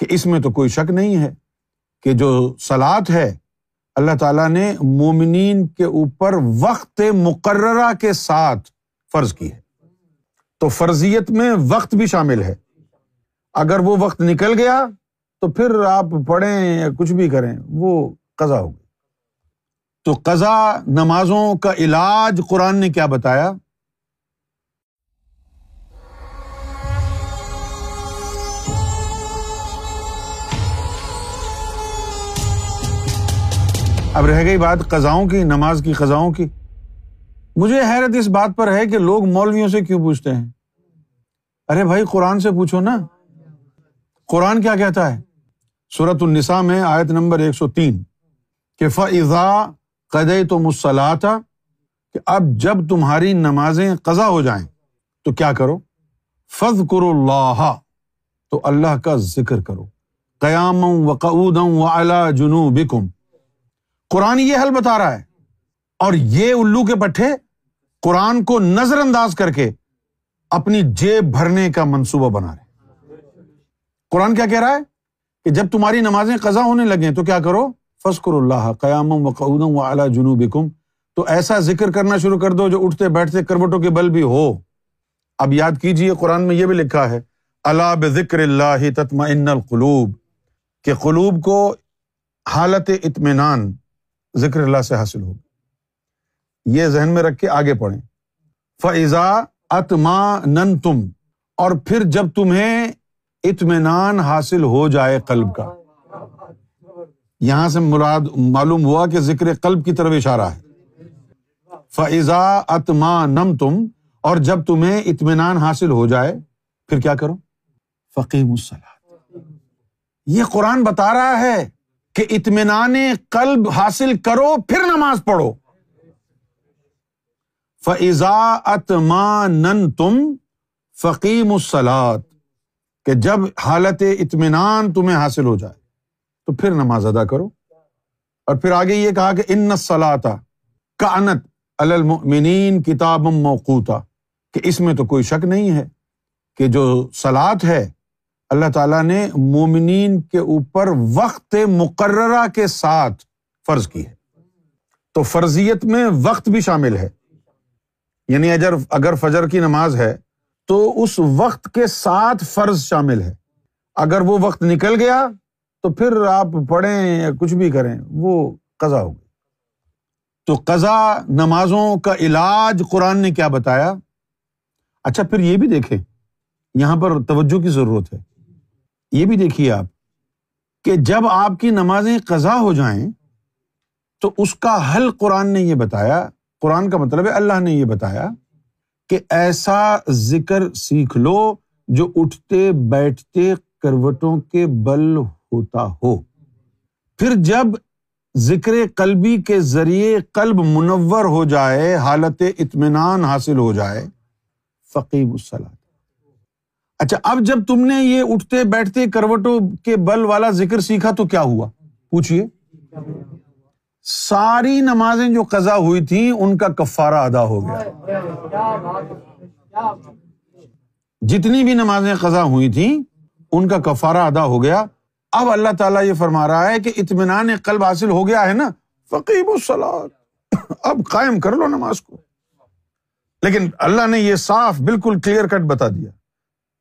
کہ اس میں تو کوئی شک نہیں ہے کہ جو سلاد ہے، اللہ تعالیٰ نے مومنین کے اوپر وقت مقررہ کے ساتھ فرض کی ہے۔ تو فرضیت میں وقت بھی شامل ہے۔ اگر وہ وقت نکل گیا تو پھر آپ پڑھیں یا کچھ بھی کریں، وہ قزا ہوگی تو قزا نمازوں کا علاج قرآن نے کیا بتایا؟ اب رہ گئی بات قزاؤں کی، نماز کی قزاؤں کی۔ مجھے حیرت اس بات پر ہے کہ لوگ مولویوں سے کیوں پوچھتے ہیں؟ ارے بھائی، قرآن سے پوچھو نا۔ قرآن کیا کہتا ہے؟ سورت النساء میں آیت نمبر ایک سو تین۔ کہ فضا قد تو مسلاتا کہ اب جب تمہاری نمازیں قزا ہو جائیں، تو کیا کرو؟ فض کرو اللہ تو اللہ کا ذکر کرو۔ قیام و قعودم و اعلی جنو بکم قرآن یہ حل بتا رہا ہے۔ اور یہ الو کے پٹھے قرآن کو نظر انداز کر کے اپنی جیب بھرنے کا منصوبہ بنا رہے قرآن کیا کہہ رہا ہے؟ کہ جب تمہاری نمازیں قزا ہونے لگے تو کیا کرو؟ فسکر اللہ قیام و قعودم و اعلیٰ جنوب تو ایسا ذکر کرنا شروع کر دو جو اٹھتے بیٹھتے کروٹوں کے بل بھی ہو۔ اب یاد کیجیے قرآن میں یہ بھی لکھا ہے اللہ بکر اللہ تتما ان القلوب۔ کہ قلوب کو حالت اطمینان ذکر اللہ سے حاصل ہو یہ ذہن میں رکھ کے آگے پڑھیں۔ فضا اتما نن تم اور پھر جب تمہیں اطمینان حاصل ہو جائے قلب کا۔ یہاں سے مراد، معلوم ہوا کہ ذکر قلب کی طرف اشارہ ہے۔ فضا اتما نم تم اور جب تمہیں اطمینان حاصل ہو جائے، پھر کیا کرو؟ فقیم السلام یہ قرآن بتا رہا ہے کہ اطمینان قلب حاصل کرو، پھر نماز پڑھو۔ فضا اتما نن تم فقیم السلاد کہ جب حالت اطمینان تمہیں حاصل ہو جائے، تو پھر نماز ادا کرو۔ اور پھر آگے یہ کہا کہ ان سلاتا کا انت المنین کتاب موقوتا کہ اس میں تو کوئی شک نہیں ہے کہ جو سلاد ہے اللہ تعالیٰ نے مومنین کے اوپر وقت مقررہ کے ساتھ فرض کی ہے۔ تو فرضیت میں وقت بھی شامل ہے۔ یعنی اگر اگر فجر کی نماز ہے تو اس وقت کے ساتھ فرض شامل ہے۔ اگر وہ وقت نکل گیا تو پھر آپ پڑھیں یا کچھ بھی کریں، وہ قزا ہو گئی۔ تو قزا نمازوں کا علاج قرآن نے کیا بتایا؟ اچھا پھر یہ بھی دیکھیں۔ یہاں پر توجہ کی ضرورت ہے۔ یہ بھی دیکھیے آپ کہ جب آپ کی نمازیں قزا ہو جائیں تو اس کا حل قرآن نے یہ بتایا، قرآن کا مطلب ہے اللہ نے یہ بتایا کہ ایسا ذکر سیکھ لو جو اٹھتے بیٹھتے کروٹوں کے بل ہوتا ہو۔ پھر جب ذکر قلبی کے ذریعے قلب منور ہو جائے، حالت اطمینان حاصل ہو جائے فقیب السلام اچھا اب جب تم نے یہ اٹھتے بیٹھتے کروٹوں کے بل والا ذکر سیکھا تو کیا ہوا؟ پوچھیے ساری نمازیں جو قزا ہوئی تھیں، ان کا کفارہ ادا ہو گیا۔ جتنی بھی نمازیں قزا ہوئی تھیں، ان کا کفارہ ادا ہو گیا۔ اب اللہ تعالیٰ یہ فرما رہا ہے کہ اطمینان قلب حاصل ہو گیا ہے نا۔ فقیب السلاد اب قائم کر لو نماز کو۔ لیکن اللہ نے یہ صاف بالکل کلیئر کٹ بتا دیا۔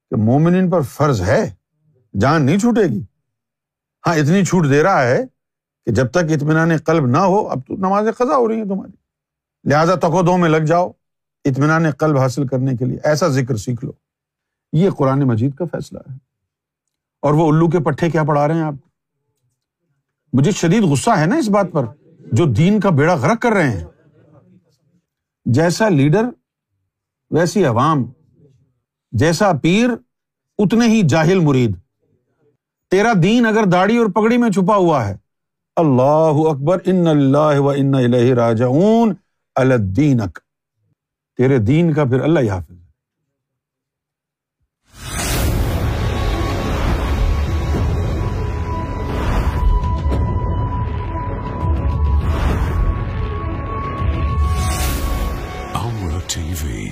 کہ مومن پر فرض ہے، جان نہیں چھوٹے گی۔ ہاں اتنی چھوٹ دے رہا ہے کہ جب تک اطمینان قلب نہ ہو، اب تو نماز قزا ہو رہی ہیں تمہاری۔ لہٰذا تکو دو میں لگ جاؤ، اطمینان قلب حاصل کرنے کے لیے ایسا ذکر سیکھ لو۔ یہ قرآن مجید کا فیصلہ ہے۔ اور وہ الو کے پٹھے کیا پڑھا رہے ہیں آپ؟ مجھے شدید غصہ ہے نا اس بات پر، جو دین کا بیڑا غرق کر رہے ہیں۔ جیسا لیڈر، ویسی عوام جیسا پیر اتنے ہی جاہل مرید۔ تیرا دین اگر داڑھی اور پگڑی میں چھپا ہوا ہے۔ اللہ اکبر، ان اللہ و ان الہ راجعون۔ اک تیرے دین کا پھر اللہ ہی حافظ۔ ٹی وی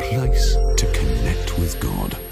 پھینس چکن لوس گاند